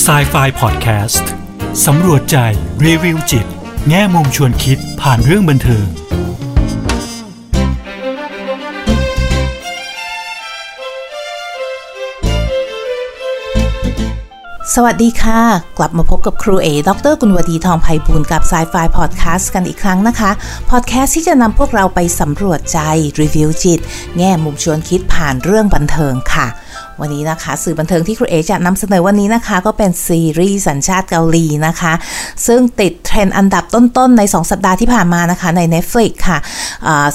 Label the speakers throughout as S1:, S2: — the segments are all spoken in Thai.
S1: s i ไฟพอดแคสต์สำรวจใจ รีวิวจิต แง่มุมชวนคิดผ่านเรื่องบันเทิง
S2: สวัสดีค่ะ กลับมาพบกับครูเอ ดร.กุลวดีทองไพบูลย์กับ Psy-Fi พอดแคสต์กันอีกครั้งนะคะ พอดแคสต์ที่จะนำพวกเราไปสำรวจใจ รีวิวจิต แง่มุมชวนคิดผ่านเรื่องบันเทิงค่ะ วันนี้นะคะ สื่อบันเทิงที่ครูเอจะนำเสนอวันนี้นะคะ ก็เป็นซีรีส์สัญชาติเกาหลีนะคะ ซึ่งติดเทรนด์อันดับต้นๆ ใน 2 สัปดาห์ที่ผ่านมานะคะ ใน Netflix ค่ะ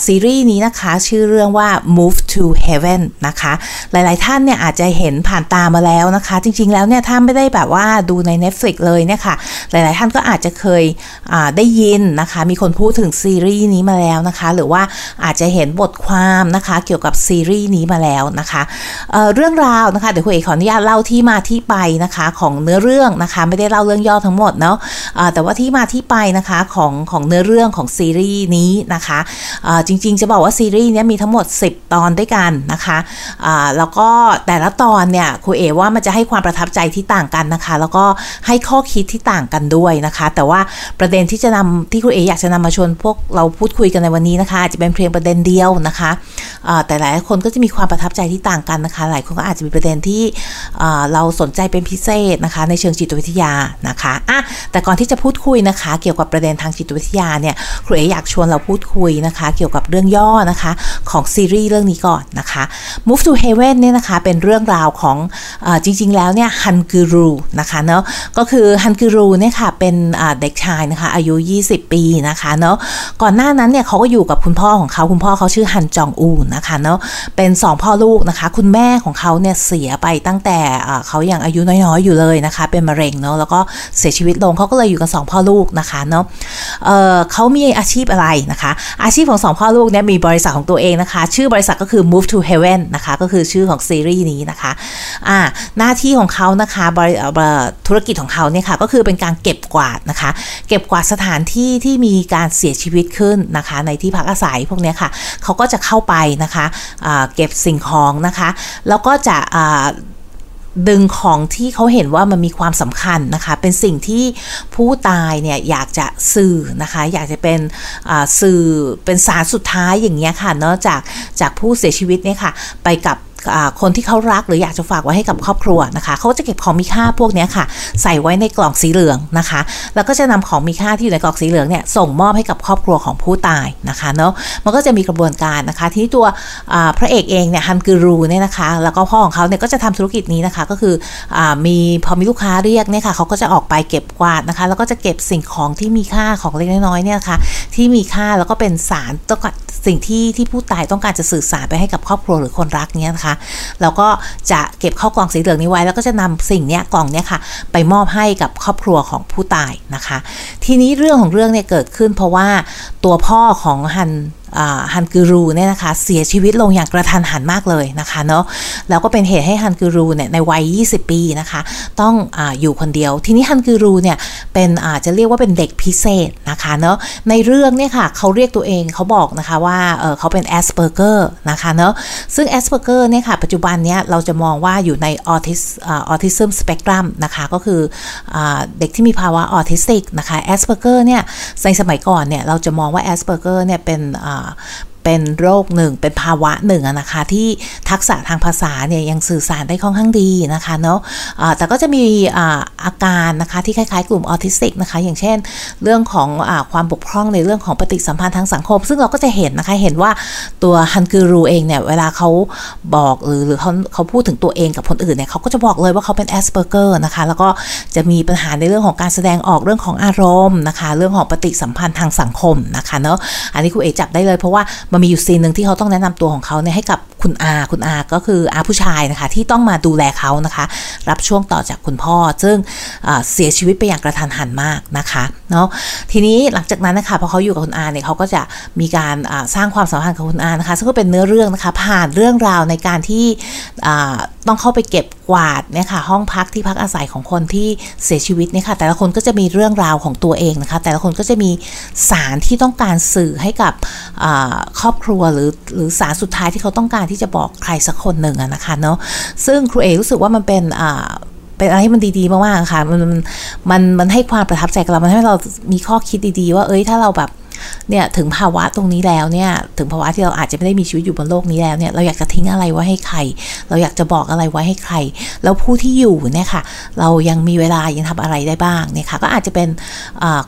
S2: ซีรีส์นี้นะคะ ชื่อเรื่องว่า Move to Heaven นะคะ หลายๆท่านเนี่ยอาจจะเห็นผ่านตามาแล้วนะคะ จริงๆแล้วเนี่ยถ้าไม่ได้แบบว่าดูใน Netflix เลยเนี่ยค่ะ หลายๆท่านก็อาจจะเคยได้ยินนะคะ มีคนพูดถึงซีรีส์นี้มาแล้วนะคะ หรือว่าอาจจะเห็นบทความนะคะ เกี่ยวกับซีรีส์นี้มาแล้วนะคะเเรื่องราวนะคะเดี๋ยวคุณเอกขออนุญาตเล่าที่มาที่ไปนะคะของเนื้อเรื่องนะคะไม่ได้เล่าเรื่องย่อทั้งหมดเนาะแต่ว่าที่มาที่ไปนะคะของของเนื้อเรื่องของซีรีส์นี้นะคะจริงๆจะบอกว่าซีรีส์นี้มีทั้งหมด 10 ตอนด้วยกันนะคะแล้วก็แต่ละตอนเนี่ยครูเอว่ามันจะให้ความประทับใจที่ต่างกันนะคะ แล้วก็ให้ข้อคิดที่ต่างกันด้วยนะคะ แต่ว่าประเด็นที่จะนำที่ครูเออยากจะนำมาชวนพวกเราพูดคุยกันในวันนี้นะคะอาจจะเป็นเพียงประเด็นเดียวนะคะแต่หลายคนก็จะมีความประทับใจที่ต่างกันนะคะ หลายคนก็อาจจะีประเด็นที่เราสนใจเป็นพิเศษนะคะ ในเชิงจิตวิทยานะคะอะแต่ก่อนที่จะพูดคุยนะคะ เกี่ยวกับประเด็นทางจิตวิทยาเนี่ยครูเออยากชวนเราพูดคุยนะคะ เกี่ยวกับเรื่องย่อนะคะของซีรีส์เรื่องนี้ก่อนนะคะ Move to Heaven เนี่ยนะคะเป็นเรื่องราวของอจริง ๆ แล้วเนี่ยฮันกูรูนะคะเนาะก็คือฮันกูรูเนี่ยค่ะเป็นเด็กชายนะคะอายุ 20 ปีนะคะเนาะก่อนหน้านั้นเนี่ยเขาก็อยู่กับคุณพ่อของเขาคุณพ่อเขาชื่อฮันจองอูนะคะเนาะเป็นสองพ่อลูกนะคะ คุณแม่ของเขาเนี่ยเสียไปตั้งแต่เขายังอายุน้อยๆอยู่เลยนะคะ เป็นมะเร็งเนาะแล้วก็เสียชีวิตลงเขาก็เลยอยู่กันสองพ่อลูกนะคะเนาะเเขามีอาชีพอะไรนะคะ อาชีพของสองพ่อลูกเนี่ยมีบริษัทของตัวเองนะคะ ชื่อบริษัทก็คือ Move to Heaven นะคะ ก็คือชื่อของซีรีส์นี้นะคะอ่าหน้าที่ของเขานะคะธุรกิจของเขาเนี่ยค่ะก็คือเป็นการเก็บกวาดนะคะ เก็บกวาดสถานที่ที่มีการเสียชีวิตขึ้นนะคะ ในที่พักอาศัยพวกนี้ค่ะเขาก็จะเข้าไปนะคะเก็บสิ่งของนะคะ แล้วก็จะดึงของที่เขาเห็นว่ามันมีความสำคัญนะคะ เป็นสิ่งที่ผู้ตายเนี่ยอยากจะสื่อนะคะ อยากจะเป็นสื่อเป็นสารสุดท้ายอย่างเงี้ยค่ะเนาะจากจากผู้เสียชีวิตเนี่ยค่ะ ไปกับ คนที่เขารักหรืออยากจะฝากไว้ให้กับครอบครัวนะคะเขาจะเก็บของมีค่าพวกนี้ค่ะ ใส่ไว้ในกล่องสีเหลืองนะคะ แล้วก็จะนำของมีค่าที่อยู่ในกล่องสีเหลืองเนี่ยส่งมอบให้กับครอบครัวของผู้ตายนะคะเนาะมันก็จะมีกระบวนการนะคะ ที่ตัวพระเอกเองเนี่ยฮันกูรูเนี่ยนะคะแล้วก็พ่อของเขาเนี่ยก็จะทำธุรกิจนี้นะคะก็คืออมีพอมีลูกค้าเรียกเนี่ยค่ะเขาก็จะออกไปเก็บกวาดนะคะ แล้วก็จะเก็บสิ่งของที่มีค่าของเล็กน้อยเนี่ยนะคะที่มีค่าแล้วก็เป็นสารต้องการ สิ่งที่ที่ผู้ตายต้องการจะสื่อสารไปให้กับครอบครัวหรือคนรักเนี้ยนะคะเราก็จะเก็บเข้ากล่องสีเหลืองนี้ไว้ แล้วก็จะนำสิ่งเนี้ยกล่องเนี้ยค่ะ ไปมอบให้กับครอบครัวของผู้ตายนะคะ ทีนี้เรื่องของเรื่องเนี่ยเกิดขึ้น เพราะว่าตัวพ่อของฮันฮันกูรูเนี่ยนะคะเสียชีวิตลงอย่างกระทันหันมากเลยนะคะเนาะแล้วก็เป็นเหตุให้ฮันกูรูเนี่ยในวัย 20 ปีนะคะต้องออยู่คนเดียว ทีนี้ฮันกูรูเนี่ยเป็นอาจะเรียกว่าเป็นเด็กพิเศษนะคะเนาะในเรื่องเนี่ยค่ะเขาเรียกตัวเองเขาบอกนะคะว่าเขาเป็น Asperger นะคะเนาะซึ่ง Asperger เนี่ยค่ะปัจจุบันเนี้ยเราจะมองว่าอยู่ในออทิส autism spectrum นะคะก็คืออเด็กที่มีภาวะออทิสติกนะคะ Asperger เนี่ยในสมัยก่อนเนี่ยเราจะมองว่า Asperger เนี่ยเป็นอ่า เป็นโรคหนึ่ง เป็นภาวะหนึ่งนะคะ ที่ทักษะทางภาษาเนี่ยยังสื่อสารได้ค่อนข้างดีนะคะเนาะะแต่ก็จะมีอาการนะคะที่คล้ายๆ กลุ่มออทิสติกนะคะ อย่างเช่น เรื่องของอความบกพร่องในเรื่องของปฏิสัมพันธ์ทางสังคม ซึ่งเราก็จะเห็นนะคะ เห็นว่าตัวฮันกูรูเองเนี่ย เวลาเขาบอกหรือหรือเขาเขาพูดถึงตัวเองกับคนอื่นเนี่ยเขาก็จะบอกเลยว่าเขาเป็น Asperger นะคะ แล้วก็จะมีปัญหาในเรื่องของการแสดงออกเรื่องของอารมณ์นะคะ เรื่องของปฏิสัมพันธ์ทางสังคมนะคะเนาะ อันนี้ครูเอจับได้เลยเพราะว่ามันมีอยู่ scene หนึ่งที่เขาต้องแนะนำตัวของเขาเนี่ยให้กับคุณอาคุณอาก็คืออาผู้ชายนะคะที่ต้องมาดูแลเขานะคะ รับช่วงต่อจากคุณพ่อ ซึ่งเสียชีวิตไปอย่างกระทันหันมากนะคะเนาะทีนี้หลังจากนั้นนะคะพอเขาอยู่กับคุณอาเนี่ยเขาก็จะมีการสร้างความสัมพันธ์กับคุณอานะคะซึ่งก็เป็นเนื้อเรื่องนะคะผ่านเรื่องราวในการที่ต้องเข้าไปเก็บกวาดเนี่ยค่ะห้องพักที่พักอาศัยของคนที่เสียชีวิตเนี่ยค่ะแต่ละคนก็จะมีเรื่องราวของตัวเองนะคะแต่ละคนก็จะมีสารที่ต้องการสื่อให้กับครอบครัวหรือหรือสารสุดท้ายที่เขาต้องการที่จะบอกใครสักคนหนึ่งนะคะเนาะซึ่งครูเอรู้สึกว่ามันเป็นอ่าเป็นอะไรที่มันดีๆมากๆค่ะมันมันมันให้ความประทับใจกับเรา มันให้เรามีข้อคิดดีๆ ว่าเอ้ยถ้าเราแบบ เนี่ยถึงภาวะตรงนี้แล้วเนี่ยถึงภาวะที่เราอาจจะไม่ได้มีชีวิตอยู่บนโลกนี้แล้วเนี่ยเราอยากจะทิ้งอะไรไว้ให้ใคร เราอยากจะบอกอะไรไว้ให้ใคร แล้วผู้ที่อยู่เนี่ยค่ะเรายังมีเวลายังทำอะไรได้บ้างเนี่ยค่ะก็อาจจะเป็น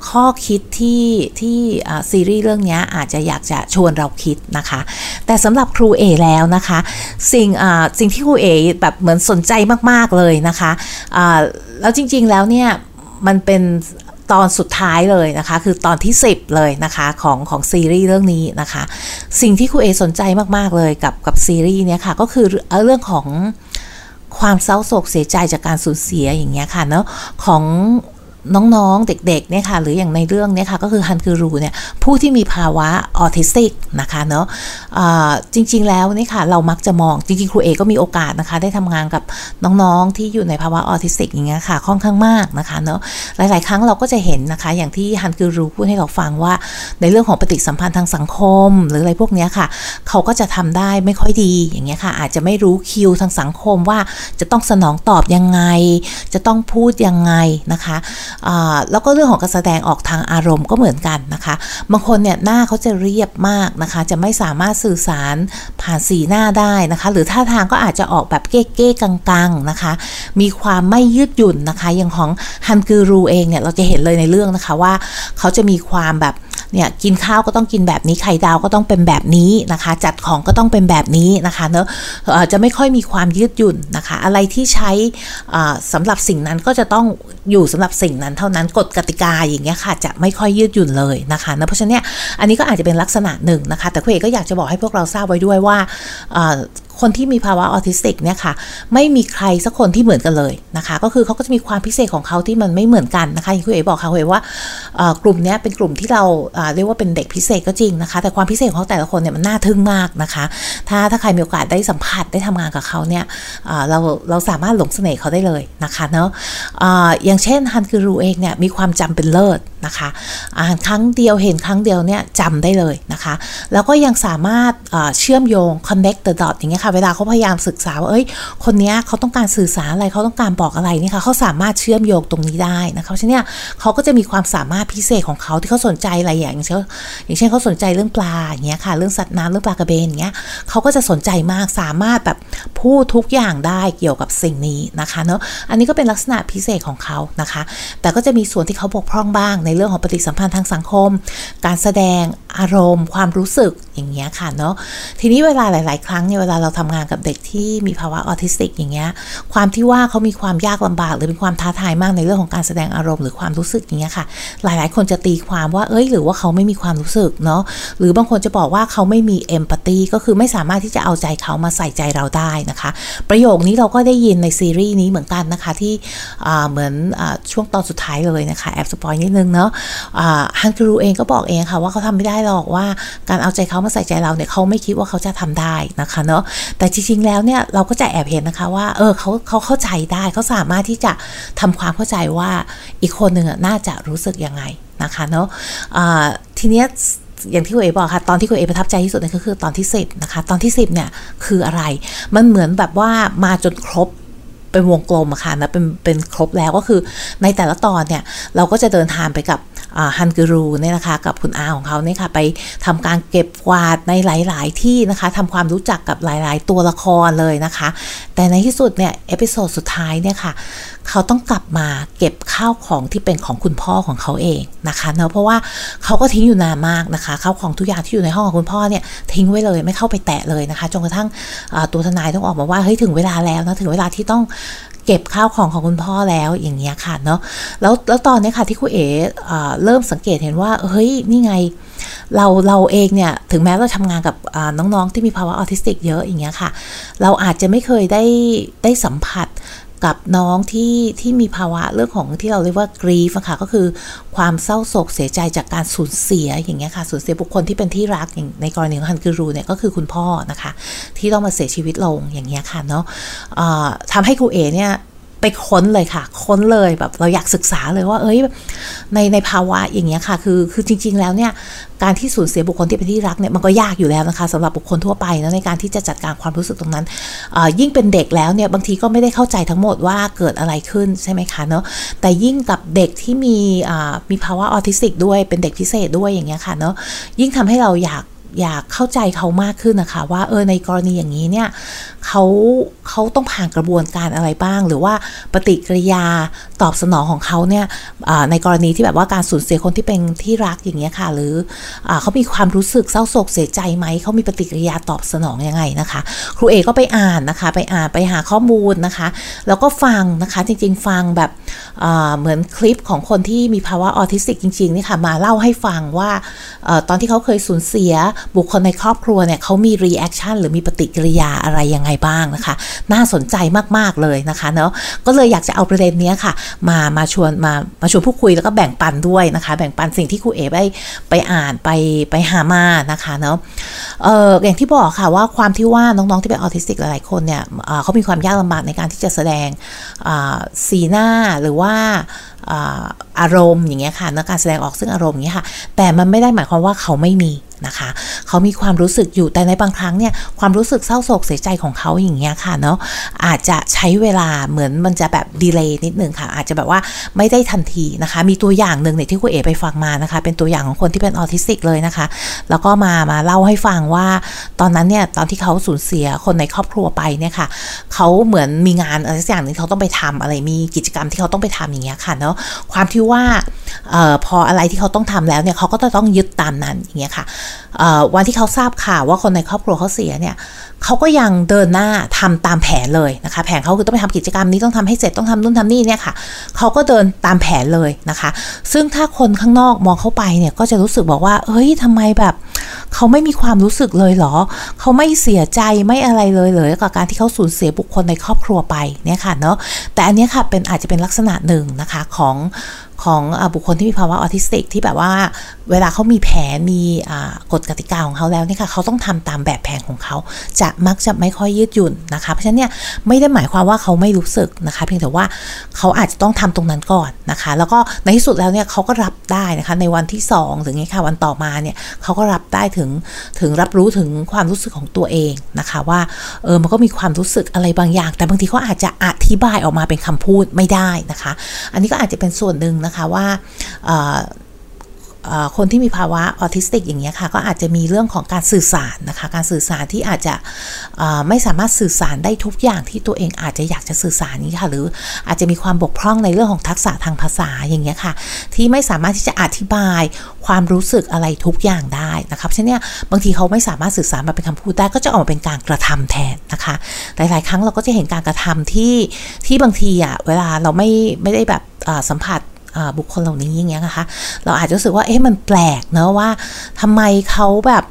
S2: ข้อคิดที่ที่ซีรีส์เรื่องนี้อาจจะอยากจะชวนเราคิดนะคะ แต่สำหรับครูเอแล้วนะคะสิ่งสิ่งที่ครูเอแบบเหมือนสนใจมาก ๆ เลยนะคะแล้วจริงๆแล้วเนี่ยมันเป็น ตอนสุดท้ายเลยนะคะ คือตอนที่ 10 เลยนะคะของของซีรีส์เรื่องนี้นะคะ สิ่งที่ครูเอสนใจมาก ๆ เลยกับกับซีรีส์เนี้ยค่ะ ก็คือเรื่องของความเศร้าโศกเสียใจจากการสูญเสียอย่างเงี้ยค่ะเนาะของ น้องๆ เด็กๆ เนี่ยค่ะ หรืออย่างในเรื่องเนี่ยค่ะ ก็คือฮันคือรูเนี่ย ผู้ที่มีภาวะออทิสติกนะคะเนาะะจริง ๆ แล้วเนี่ยค่ะ เรามักจะมอง จริง ๆ ครูเอก็มีโอกาสนะคะ ได้ทำงานกับน้องๆ ที่อยู่ในภาวะออทิสติกอย่างเงี้ยค่ะ ค่อนข้างมากนะคะเนาะ หลาย ๆ ครั้งเราก็จะเห็นนะคะ อย่างที่ฮันคือรูพูดให้เราฟังว่า ในเรื่องของปฏิสัมพันธ์ทางสังคม หรืออะไรพวกเนี้ยค่ะ เขาก็จะทำได้ไม่ค่อยดี อย่างเงี้ยค่ะ อาจจะไม่รู้คิวทางสังคมว่าจะต้องสนองตอบยังไง จะต้องพูดยังไงนะคะแล้วก็เรื่องของการแสดงออกทางอารมณ์ก็เหมือนกันนะคะบางคนเนี่ยหน้าเขาจะเรียบมากนะคะ จะไม่สามารถสื่อสารผ่านสีหน้าได้นะคะ หรือท่าทางก็อาจจะออกแบบเก้ๆกังๆนะคะ มีความไม่ยืดหยุ่นนะคะอย่างของฮันกูรูเองเนี่ยเราจะเห็นเลยในเรื่องนะคะว่าเขาจะมีความแบบเนี่ยกินข้าวก็ต้องกินแบบนี้ไข่ดาวก็ต้องเป็นแบบนี้นะคะ จัดของก็ต้องเป็นแบบนี้นะคะเนอะจะไม่ค่อยมีความยืดหยุ่นนะคะ อะไรที่ใช้สำหรับสิ่งนั้นก็จะต้องอยู่สำหรับสิ่งนั้นเท่านั้นกฎกติกาอย่างเงี้ยค่ะ จะไม่ค่อยยืดหยุ่นเลยนะคะนะเพราะฉะนั้นเนี่ยอันนี้ก็อาจจะเป็นลักษณะหนึ่งนะคะ แต่คุณเอกก็อยากจะบอกให้พวกเราทราบไว้ด้วยว่า คนที่มีภาวะออทิสติกเนี่ยค่ะ ไม่มีใครสักคนที่เหมือนกันเลยนะคะ ก็คือเขาก็จะมีความพิเศษของเขาที่มันไม่เหมือนกันนะคะอย่างคุณเอ๋บอกค่ะคุณเอ๋ว่ากลุ่มนี้เป็นกลุ่มที่เราเรียกว่าเป็นเด็กพิเศษก็จริงนะคะ แต่ความพิเศษของแต่ละคนเนี่ยมันน่าทึ่งมากนะคะ ถ้าถ้าใครมีโอกาสได้สัมผัสได้ทำงานกับเขาเนี่ยเราเราสามารถหลงเสน่ห์เขาได้เลยนะคะเนาะอย่างเช่นฮันคือรูเองเนี่ยมีความจำเป็นเลิศนะคะอ่านครั้งเดียวเห็นครั้งเดียวเนี่ยจำได้เลยนะคะ แล้วก็ยังสามารถเชื่อมโยง connect the dot อย่างเงี้ยค่ะ เวลาเขาพยายามศึกษาว่าเอ้ย คนนี้เขาต้องการสื่อสารอะไรเขาต้องการบอกอะไรนี่ค่ะเขาสามารถเชื่อมโยงตรงนี้ได้นะคะเพราะฉะนั้นเขาก็จะมีความสามารถพิเศษของเขาที่เขาสนใจอะไรอย่างเช่นอย่างเช่นเขาสนใจเรื่องปลาอย่างเงี้ยค่ะ เรื่องสัตว์น้ำเรื่องปลากระเบนอย่างเงี้ยเขาก็จะสนใจมากสามารถแบบพูดทุกอย่างได้เกี่ยวกับสิ่งนี้นะคะเนาะอันนี้ก็เป็นลักษณะพิเศษของเขานะคะ แต่ก็จะมีส่วนที่เขาบกพร่องบ้างในเรื่องของปฏิสัมพันธ์ทางสังคม การแสดงอารมณ์ ความรู้สึกอย่างเงี้ยค่ะเนาะทีนี้เวลาหลาย ๆ ครั้งเนี่ยเวลาเราทำงานกับเด็กที่มีภาวะออทิสติกอย่างเงี้ยความที่ว่าเขามีความยากลำบาก หรือเป็นความท้าทายมากในเรื่องของการแสดงอารมณ์หรือความรู้สึกอย่างเงี้ยค่ะ หลาย ๆ คนจะตีความว่าเอ้ยหรือว่าเขาไม่มีความรู้สึกเนาะหรือบางคนจะบอกว่าเขาไม่มีเอมพัตตีก็คือไม่สามารถที่จะเอาใจเขามาใส่ใจเราได้นะคะ ประโยคนี้เราก็ได้ยินในซีรีส์นี้เหมือนกันนะคะที่เหมือนอช่วงตอนสุดท้ายเลยนะคะแอบสปอยนิดนึงเนาะฮันกรูเองก็บอกเองค่ะว่าเขาทำไม่ได้หรอกว่าการเอาใจเขามาใส่ใจเราเนี่ยเขาไม่คิดว่าเขาจะทำได้นะคะเนาะแต่จริงๆแล้วเนี่ยเราก็จะแอบเห็นนะคะว่าเออเขาเขาเข้าใจได้เขาสามารถที่จะทำความเข้าใจว่าอีกคนหนึ่งน่าจะรู้สึกยังไงนะคะเนาะะทีเนี้ยอย่างที่คุณเอ๋บอกค่ะ ตอนที่คุณเอ๋ประทับใจที่สุดเนี่ยก็คือตอนที่สิบนะคะ ตอนที่สิบเนี่ย คืออะไร มันเหมือนแบบว่ามาจนครบ เป็นวงกลมอะค่ะนะเป็นเป็นครบแล้วก็คือในแต่ละตอนเนี่ยเราก็จะเดินทางไปกับ ฮันกรูเนี่ยนะคะกับคุณอาของเขาเนี่ยค่ะไปทำการเก็บกวาดในหลาย ๆ ที่นะคะทำความรู้จักกับหลาย ๆ ตัวละครเลยนะคะ แต่ในที่สุดเนี่ย episode สุดท้ายเนี่ยค่ะเขาต้องกลับมาเก็บข้าวของที่เป็นของคุณพ่อของเขาเองนะคะเนาะเพราะว่าเขาก็ทิ้งอยู่นานมากนะคะข้าวของทุกอย่างที่อยู่ในห้องของคุณพ่อเนี่ยทิ้งไว้เลยไม่เข้าไปแตะเลยนะคะจนกระทั่งตัวทนายต้องออกมาว่าเฮ้ยถึงเวลาแล้วนะถึงเวลาที่ต้อง เก็บข้าวของของคุณพ่อแล้วอย่างเงี้ยค่ะเนาะแล้วแล้วตอนนี้ค่ะที่ครูเอเริ่มสังเกตเห็นว่าเฮ้ยนี่ไงเราเราเองเนี่ยถึงแม้เราทำงานกับน้องๆที่มีภาวะออทิสติกเยอะอย่างเงี้ยค่ะ เราอาจจะไม่เคยได้ได้สัมผัส กับน้องที่ที่มีภาวะเรื่องของที่เราเรียกว่ากรีฟค่ะก็คือความเศร้าโศกเสียใจจากการสูญเสียอย่างเงี้ยค่ะสูญเสียบุคคลที่เป็นที่รักอย่างในกรณีของฮันคือรูเนี่ยก็คือคุณพ่อนะคะ ที่ต้องมาเสียชีวิตลงอย่างเงี้ยค่ะเนาะทำให้ครูเอเนี่ย ไปค้นเลยค่ะ ค้นเลยแบบเราอยากศึกษาเลยว่าเอ้ยในในภาวะอย่างเงี้ยค่ะ คือคือจริง ๆ แล้วเนี่ยการที่สูญเสียบุคคลที่เป็นที่รักเนี่ยมันก็ยากอยู่แล้วนะคะสำหรับบุคคลทั่วไปนะในการที่จะจัดการความรู้สึกตรงนั้น ยิ่งเป็นเด็กแล้วเนี่ยบางทีก็ไม่ได้เข้าใจทั้งหมดว่าเกิดอะไรขึ้นใช่ไหมคะเนาะแต่ยิ่งกับเด็กที่มีมีภาวะออทิสติกด้วยเป็นเด็กพิเศษด้วยอย่างเงี้ยค่ะเนาะยิ่งทำให้เราอยาก อยากเข้าใจเขามากขึ้นนะคะ ว่าเออในกรณีอย่างนี้เนี่ยเขาเขาต้องผ่านกระบวนการอะไรบ้าง หรือว่าปฏิกิริยาตอบสนองของเขาเนี่ยในกรณีที่แบบว่าการสูญเสียคนที่เป็นที่รักอย่างเงี้ยค่ะ หรืออเขามีความรู้สึกเศร้าโศกเสียใจไหมเขามีปฏิกิริยาตอบสนองยังไงนะคะ ครูเอก็ไปอ่านนะคะ ไปอ่านไปหาข้อมูลนะคะ แล้วก็ฟังนะคะจริงๆฟังแบบเหมือนคลิปของคนที่มีภาวะออทิสติกจริงๆนี่ค่ะมาเล่าให้ฟังว่าตอนที่เขาเคยสูญเสียบุคคลในครอบครัวเนี่ยเขามี reaction หรือมีปฏิกิริยาอะไรยังไงบ้างนะคะ น่าสนใจมากๆเลยนะคะเนาะก็เลยอยากจะเอาประเด็นนี้ค่ะ มามาชวนมามาชวนผู้คุยแล้วก็แบ่งปันด้วยนะคะ แบ่งปันสิ่งที่ครูเอ๋ไปไปอ่านไปไปหามานะคะเนาะเอออย่างที่บอกค่ะว่าความที่ว่าน้องๆที่เป็นออทิสติกหลายๆคนเนี่ยเขามีความยากลำบากในการที่จะแสดงสีหน้าหรือว่าอารมณ์อย่างเงี้ยค่ะในการแสดงออกซึ่งอารมณ์อย่างเงี้ยค่ะ แต่มันไม่ได้หมายความว่าเขาไม่มีนะคะ เขามีความรู้สึกอยู่แต่ในบางครั้งเนี่ยความรู้สึกเศร้าโศกเสียใจของเขาอย่างเงี้ยค่ะเนาะอาจจะใช้เวลาเหมือนมันจะแบบดีเลย์นิดนึงค่ะ อาจจะแบบว่าไม่ได้ทันทีนะคะ มีตัวอย่างหนึ่งเนี่ยที่คุณเอ๋ไปฟังมานะคะ เป็นตัวอย่างของคนที่เป็นออทิสติกเลยนะคะ แล้วก็มามาเล่าให้ฟังว่า ตอนนั้นเนี่ยตอนที่เขาสูญเสียคนในครอบครัวไปเนี่ยค่ะเขาเหมือนมีงานอะไรสักอย่างหนึ่งเขาต้องไปทำอะไรมีกิจกรรมที่เขาต้องไปทำอย่างเงี้ยค่ะเนาะความที่ว่าออพออะไรที่เขาต้องทำแล้วเนี่ยเขาก็จะต้องยึดตามนั้นอย่างเงี้ยค่ะวันที่เขาทราบข่าวว่าคนในครอบครัวเขาเสียเนี่ยเขาก็ยังเดินหน้าทำตามแผนเลยนะคะ แผนเขาคือต้องไปทำกิจกรรมนี้ต้องทำให้เสร็จต้องทำนู่นทำนี่เนี่ยค่ะเขาก็เดินตามแผนเลยนะคะ ซึ่งถ้าคนข้างนอกมองเข้าไปเนี่ยก็จะรู้สึกบอกว่า เอ้ยทำไมแบบ เขาไม่มีความรู้สึกเลยเหรอ เขาไม่เสียใจไม่อะไรเลยเลยกับการที่เขาสูญเสียบุคคลในครอบครัวไปเนี่ยค่ะเนาะแต่อันนี้ค่ะเป็นอาจจะเป็นลักษณะหนึ่งนะคะของ ของบุคคลที่มีภาวะออทิสติกที่แบบว่าเวลาเขามีแผนมีกฎกติกาของเขาแล้วนี่ค่ะเขาต้องทำตามแบบแผนของเขา จะมักจะไม่ค่อยยืดหยุ่นนะคะเพราะฉะนั้นเนี่ยไม่ได้หมายความว่าเขาไม่รู้สึกนะคะเพียงแต่ว่าเขาอาจจะต้องทำตรงนั้นก่อนนะคะ แล้วก็ในที่สุดแล้วเนี่ยเขาก็รับได้นะคะในวันที่ 2 ถึงนี้ค่ะวันต่อมาเนี่ยเขาก็รับได้ถึงถึงรับรู้ถึงความรู้สึกของตัวเองนะคะว่าเออมันก็มีความรู้สึกอะไรบางอย่าง แต่บางทีเขาอาจจะอธิบายออกมาเป็นคำพูดไม่ได้นะคะ อันนี้ก็อาจจะเป็นส่วนหนึ่งนะคะว่าคนที่มีภาวะออทิสติกอย่างเงี้ยค่ะก็อาจจะมีเรื่องของการสื่อสารนะคะ การสื่อสารที่อาจจะไม่สามารถสื่อสารได้ทุกอย่างที่ตัวเองอาจจะอยากจะสื่อสารนี้ค่ะ หรืออาจจะมีความบกพร่องในเรื่องของทักษะทางภาษาอย่างเงี้ยค่ะ ที่ไม่สามารถที่จะอธิบายความรู้สึกอะไรทุกอย่างได้นะครับฉะนั้นบางทีเขาไม่สามารถสื่อสารมาเป็นคำพูดได้ก็จะออกมาเป็นการกระทำแทนนะคะ หลาย ๆ ครั้งเราก็จะเห็นการกระทำที่ที่บางทีอะเวลาเราไม่ไม่ได้แบบสัมผัส บุคคลเหล่านี้อย่างเงี้ยนะคะ เราอาจจะรู้สึกว่าเอ๊ะมันแปลกเนะว่าทำไมเขาแบบ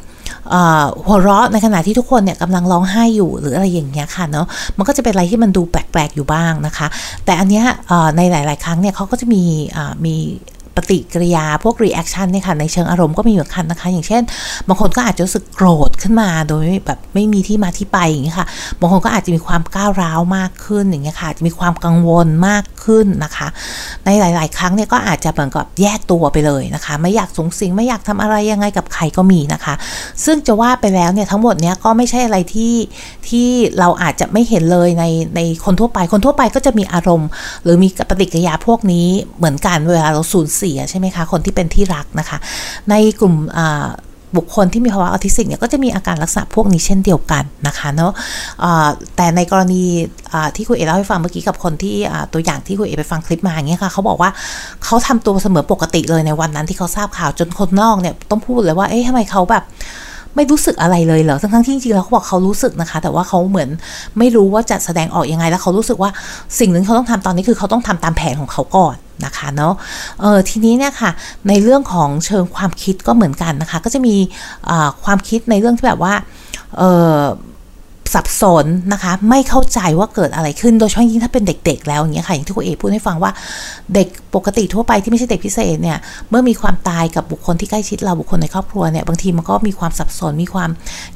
S2: หัวเราะในขณะที่ทุกคนเนี่ยกำลังร้องไห้อยู่หรืออะไรอย่างเงี้ยค่ะเนาะมันก็จะเป็นอะไรที่มันดูแปลกๆอยู่บ้างนะคะ แต่อันเนี้ยในหลาย ๆ ครั้งเนี่ยเขาก็จะมีมี ปฏิกิริยาพวก reaction เนี่ยค่ะในเชิงอารมณ์ก็มีเหมือนกันนะคะ อย่างเช่น บางคนก็อาจจะรู้สึกโกรธขึ้นมาโดยแบบไม่มีที่มาที่ไปอย่างเงี้ยค่ะ บางคนก็อาจจะมีความก้าวร้าวมากขึ้นอย่างเงี้ยค่ะจะมีความกังวลมากขึ้นนะคะ ในหลาย ๆ ครั้งเนี่ยก็อาจจะเหมือนกับแยกตัวไปเลยนะคะ ไม่อยากสงสิงไม่อยากทำอะไรยังไงกับใครก็มีนะคะ ซึ่งจะว่าไปแล้วเนี่ยทั้งหมดเนี้ยก็ไม่ใช่อะไรที่ที่เราอาจจะไม่เห็นเลยในในคนทั่วไป คนทั่วไปก็จะมีอารมณ์ หรือมีปฏิกิริยาพวกนี้เหมือนกันเวลาเราสูญเสียใช่ไหมคะ คนที่เป็นที่รักนะคะ ในกลุ่มบุคคลที่มีภาวะออทิสติกเนี่ยก็จะมีอาการลักษณะพวกนี้เช่นเดียวกันนะคะเนาะแต่ในกรณีที่คุณเอเล่าให้ฟังเมื่อกี้กับคนที่ตัวอย่างที่คุณเอไปฟังคลิปมาอย่างเงี้ยค่ะเขาบอกว่าเขาทำตัวเสมอปกติเลยในวันนั้นที่เขาทราบข่าวจนคนนอกเนี่ยต้องพูดเลยว่าเอ๊ะทำไมเขาแบบ ไม่รู้สึกอะไรเลยเหรอ ทั้งทั้งที่จริงๆแล้วเขาบอกเขารู้สึกนะคะ แต่ว่าเขาเหมือนไม่รู้ว่าจะแสดงออกยังไง แล้วเขารู้สึกว่าสิ่งหนึ่งเขาต้องทำตอนนี้คือเขาต้องทำตามแผนของเขาก่อนนะคะเนาะเออทีนี้เนี่ยค่ะ ในเรื่องของเชิงความคิดก็เหมือนกันนะคะ ก็จะมีความคิดในเรื่องที่แบบว่าเออ สับสนนะคะ ไม่เข้าใจว่าเกิดอะไรขึ้น โดยเฉพาะยิ่งถ้าเป็นเด็ก ๆ แล้วอย่างเงี้ยค่ะอย่างที่คุณเอพูดให้ฟังว่าเด็กปกติทั่วไปที่ไม่ใช่เด็กพิเศษเนี่ยเมื่อมีความตายกับบุคคลที่ใกล้ชิดเราบุคคลในครอบครัวเนี่ยบางทีมันก็มีความสับสนมีความ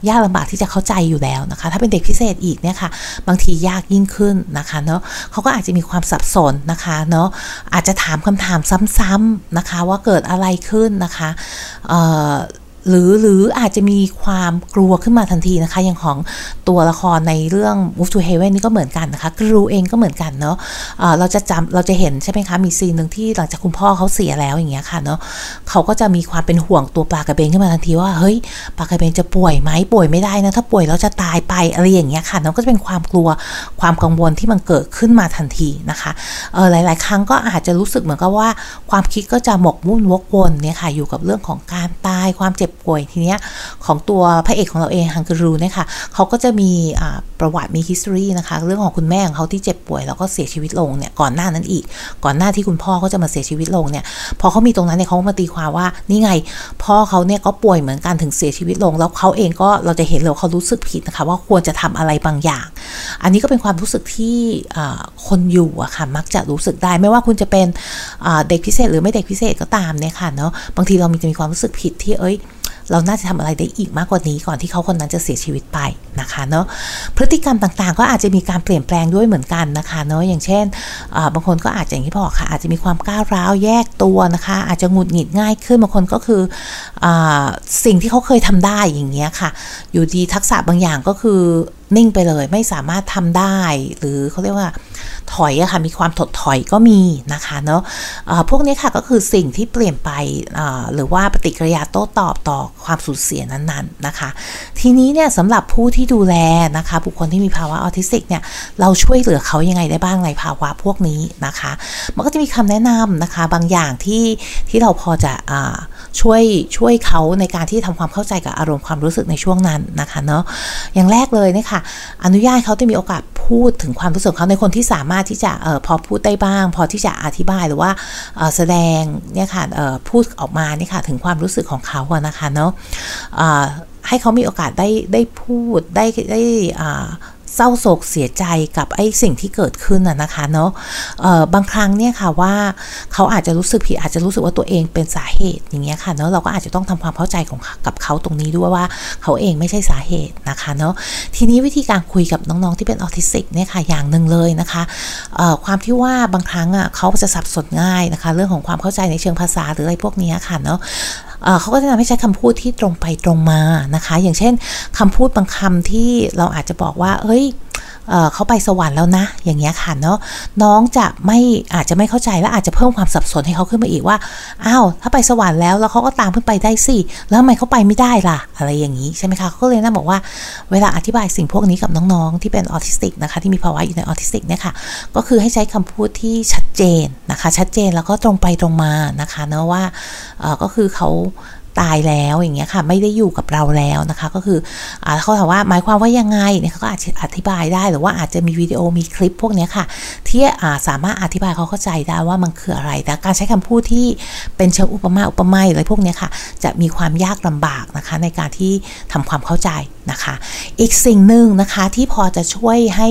S2: ยากลำบากที่จะเข้าใจอยู่แล้วนะคะ ถ้าเป็นเด็กพิเศษอีกเนี่ยค่ะบางทียากยิ่งขึ้นนะคะเนาะเขาก็อาจจะมีความสับสนนะคะเนาะอาจจะถามคำถามซ้ำๆนะคะ ว่าเกิดอะไรขึ้นนะคะเอ่อ หรือหรืออาจจะมีความกลัวขึ้นมาทันทีนะคะ อย่างของตัวละครในเรื่อง Move to Heaven นี่ก็เหมือนกันนะคะ กรูเองก็เหมือนกันเนาะะเราจะจำเราจะเห็นใช่ไหมคะ มีซีนหนึ่งที่หลังจากคุณพ่อเขาเสียแล้วอย่างเงี้ยค่ะเนาะเขาก็จะมีความเป็นห่วงตัวปลากระเบนขึ้นมาทันทีว่าเฮ้ยปลากระเบนจะป่วยไหมป่วยไม่ได้นะถ้าป่วยแล้วจะตายไปอะไรอย่างเงี้ยค่ะเนาะก็จะเป็นความกลัวความกังวลที่มันเกิดขึ้นมาทันทีนะคะเออหลาย ๆ ครั้งก็อาจจะรู้สึกเหมือนกับว่า ความคิดก็จะหมกมุ่นวกวนเนี่ยค่ะอยู่กับเรื่องของการตายความเจ็บป่วยทีเนี้ยของตัวพระเอกของเราเองฮังการูเนี่ยค่ะเขาก็จะมีประวัติมี history นะคะเรื่องของคุณแม่ของเขาที่เจ็บป่วย แล้วก็เสียชีวิตลงเนี่ยก่อนหน้านั้นอีก ก่อนหน้าที่คุณพ่อเขาจะมาเสียชีวิตลงเนี่ยพอเขามีตรงนั้นเนี่ยเขามาตีความว่านี่ไง พ่อเขาเนี่ยก็ป่วยเหมือนกันถึงเสียชีวิตลง แล้วเขาเองก็เราจะเห็นเลยเขารู้สึกผิดนะคะว่าควรจะทำอะไรบางอย่าง อันนี้ก็เป็นความรู้สึกที่คนอยู่อะค่ะมักจะรู้สึกได้ไม่ว่าคุณจะเป็นเด็กพิเศษหรือไม่เด็กพิเศษก็ตามเนี่ยค่ะเนาะบางทีเรามีจะมีความรู้สึกผิดที่เอ้ย เราน่าจะทำอะไรได้อีกมากกว่านี้ก่อนที่เขาคนนั้นจะเสียชีวิตไปนะคะเนาะพฤติกรรมต่างๆ ก็อาจจะมีการเปลี่ยนแปลงด้วยเหมือนกันนะคะเนาะอย่างเช่นบางคนก็อาจจะอย่างที่บอกค่ะอาจจะมีความก้าวร้าวแยกตัวนะคะ อาจจะหงุดหงิดง่ายขึ้นบางคนก็คืออสิ่งที่เขาเคยทำได้อย่างเงี้ยค่ะ อยู่ดีทักษะบางอย่างก็คือ นิ่งไปเลย ไม่สามารถทำได้ หรือเขาเรียกว่าถอยอะค่ะมีความถดถอยก็มีนะคะเนาะะพวกนี้ค่ะก็คือสิ่งที่เปลี่ยนไปหรือว่าปฏิกิริยาโต้ตอบต่อความสูญเสียนั้นๆนะคะ ทีนี้เนี่ยสำหรับผู้ที่ดูแลนะคะ บุคคลที่มีภาวะออทิสติกเนี่ยเราช่วยเหลือเขายังไงได้บ้างในภาวะพวกนี้นะคะ มันก็จะมีคำแนะนำนะคะบางอย่างที่ที่เราพอจะ ช่วยช่วยเขาในการที่ทำความเข้าใจกับอารมณ์ความรู้สึกในช่วงนั้นนะคะเนาะอย่างแรกเลยเนะคะอนุญาตเขาได้มีโอกาสพูดถึงความรู้สึกเขาในคนที่สามารถที่จะออพอพูดได้บ้าง พอที่จะอธิบายหรือว่าแสดงเนี่ยค่ะพูดออกมาเนี่ยค่ะถึงความรู้สึกของเขาอะนะคะเนาะให้เขามีโอกาสได้ได้พูดได้ได้ เศร้าโศกเสียใจกับไอ้สิ่งที่เกิดขึ้นนะนะคะเนาะบางครั้งเนี่ยค่ะว่าเขาอาจจะรู้สึกผิดอาจจะรู้สึกว่าตัวเองเป็นสาเหตุอย่างเงี้ยค่ะเนาะเราก็อาจจะต้องทำความเข้าใจของกับเขาตรงนี้ด้วยว่าเขาเองไม่ใช่สาเหตุนะคะเนาะทีนี้วิธีการคุยกับน้องๆที่เป็นออทิสติกเนี่ยค่ะอย่างหนึ่งเลยนะคะความที่ว่าบางครั้งอะเขาจะสับสนง่ายนะคะ เรื่องของความเข้าใจในเชิงภาษาหรืออะไรพวกนี้ค่ะเนาะ เขาก็จะทำให้ใช้คำพูดที่ตรงไปตรงมานะคะ อย่างเช่นคำพูดบางคำที่เราอาจจะบอกว่า เฮ้ยเขาไปสวรรค์แล้วนะ อย่างเงี้ยค่ะเนาะน้องจะไม่อาจจะไม่เข้าใจและอาจจะเพิ่มความสับสนให้เขาขึ้นมาอีกว่าอ้าวถ้าไปสวรรค์แล้วแล้วเขาก็ตามขึ้นไปได้สิแล้วทำไมเขาไปไม่ได้ล่ะ อะไรอย่างนี้ใช่ไหมคะเขาก็เลยน่าบอกว่าเวลาอธิบายสิ่งพวกนี้กับน้องๆ ที่เป็นออทิสติกนะคะที่มีภาวะอยู่ในออทิสติกเนี่ยค่ะก็คือให้ใช้คำพูดที่ชัดเจนนะคะ ชัดเจนแล้วก็ตรงไปตรงมานะคะเนาะว่าก็คือเขา ตายแล้วอย่างเงี้ยค่ะไม่ได้อยู่กับเราแล้วนะคะ ก็คืออเขาถามว่าหมายความว่ายังไงเนี่ยเขาก็อาจจะอธิบายได้หรือว่าอาจจะมีวิดีโอมีคลิปพวกนี้ค่ะ ที่สามารถอธิบายเขาเข้าใจได้ว่ามันคืออะไร แต่การใช้คำพูดที่เป็นเชิงอุปมาอุปไมยอะไรพวกนี้ค่ะ จะมีความยากลำบากนะคะ ในการที่ทำความเข้าใจนะคะ อีกสิ่งหนึ่งนะคะที่พอจะช่วยให้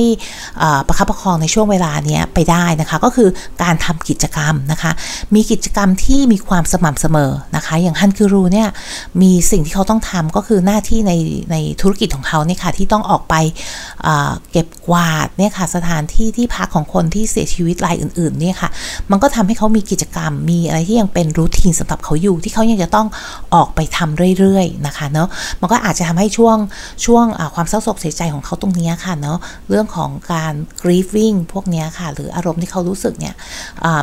S2: ประคับประคองในช่วงเวลานี้ไปได้นะคะ ก็คือการทำกิจกรรมนะคะ มีกิจกรรมที่มีความสม่ำเสมอนะคะ อย่างฮันกูรูเนี่ยมีสิ่งที่เขาต้องทำก็คือหน้าที่ในในธุรกิจของเขาเนี่ยค่ะที่ต้องออกไปเก็บกวาดเนี่ยค่ะสถานที่ที่พักของคนที่เสียชีวิตรายอื่นๆเนี่ยค่ะมันก็ทำให้เขามีกิจกรรม มีอะไรที่ยังเป็นรูทีนสำหรับเขาอยู่ ที่เขายังจะต้องออกไปทำเรื่อยๆนะคะเนาะมันก็อาจจะทำให้ช่วงช่วงความเศร้าโศกเสียใจของเขาตรงนี้ค่ะเนาะเรื่องของการ grieving พวกนี้ค่ะ หรืออารมณ์ที่เขารู้สึกเนี่ย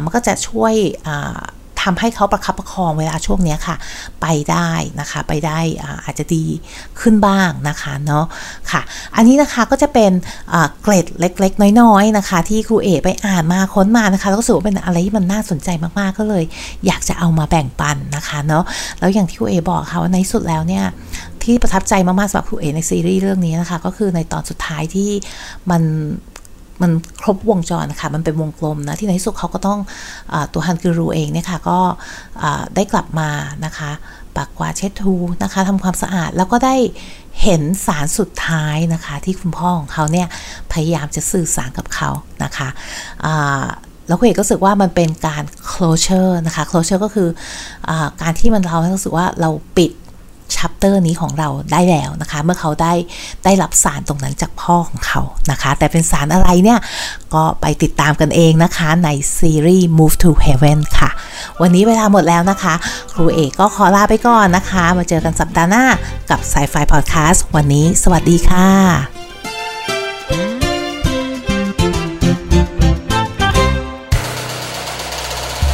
S2: มันก็จะช่วย ทำให้เขาประคับประคองเวลาช่วงนี้ค่ะ ไปได้นะคะไปได้อาจจะดีขึ้นบ้างนะคะเนาะค่ะ อันนี้นะคะก็จะเป็นเกร็ดเล็ก ๆ น้อยๆนะคะ ที่ครูเอไปอ่านมาค้นมานะคะแล้วก็รู้สึกว่าเป็นอะไรที่มันน่าสนใจมากๆก็เลย อยากจะเอามาแบ่งปันนะคะเนาะแล้วอย่างที่ครูเอบอกค่ะว่าในสุดแล้วเนี่ยที่ประทับใจมากๆสำหรับครูเอในซีรีส์เรื่องนี้นะคะ ก็คือในตอนสุดท้ายที่มัน มันครบวงจรค่ะมันเป็นวงกลมนะที่ในที่สุดเขาก็ต้องอตัวฮันกูรูเองเนี่ยค่ะก็ได้กลับมานะคะปปักกวาดเช็ดทูนะคะทำความสะอาดแล้วก็ได้เห็นสารสุดท้ายนะคะที่คุณพ่อของเขาเนี่ยพยายามจะสื่อสารกับเขานะคะแล้วคุณเอกก็รู้สึกว่ามันเป็นการ closure นะคะ closure ก็คืออการที่มันเราให้รู้สึกว่าเราปิด ชัปเตอร์นี้ของเราได้แล้วนะคะ เมื่อเขาได้ได้รับสารตรงนั้นจากพ่อของเขานะคะ แต่เป็นสารอะไรเนี่ย ก็ไปติดตามกันเองนะคะในซีรีส์ Move to Heaven ค่ะ วันนี้เวลาหมดแล้วนะคะ ครูเอกก็ขอลาไปก่อนนะคะ มาเจอกันสัปดาห์หน้ากับสายไฟพอดแคสต์วันนี้ สวัสดีค่ะ